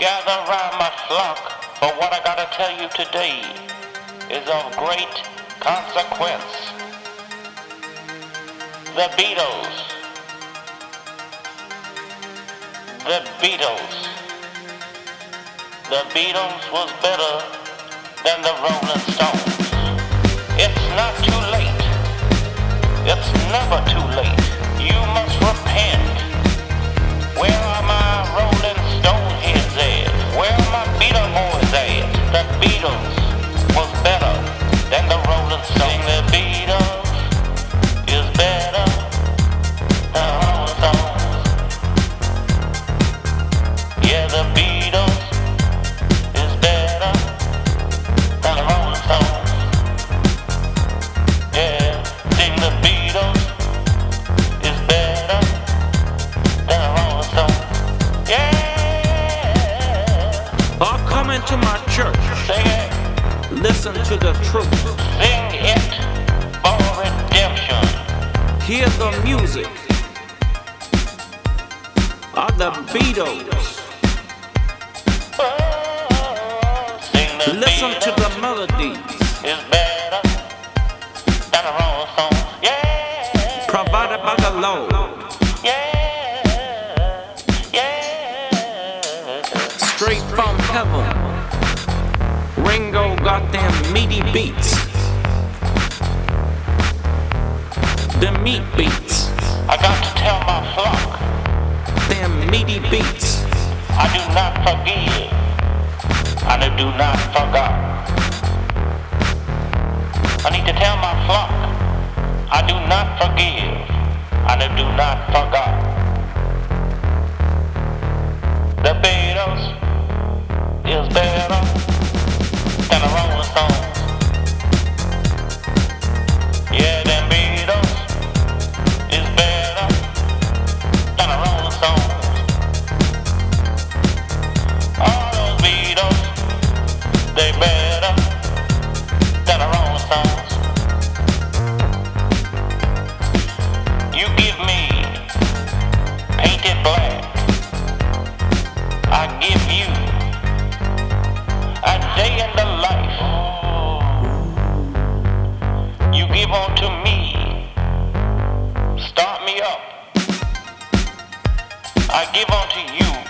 Gather round my flock, for what I gotta tell you today is of great consequence. The Beatles. The Beatles. The Beatles was better than the Rolling Stones. Come into my church. sing it, Listen to the truth. sing it for redemption. Hear the music of the Beatles. Oh, the Listen to the melodies. Yeah, provided by the Lord. Straight from heaven. Ringo got them meaty beats. The meat beats. I got to tell my flock, Them meaty beats. I do not forgive, and I do not forget. I need to tell my flock, I do not forgive, and I do not forget. The Beatles is better give unto me. Start me up. I give unto you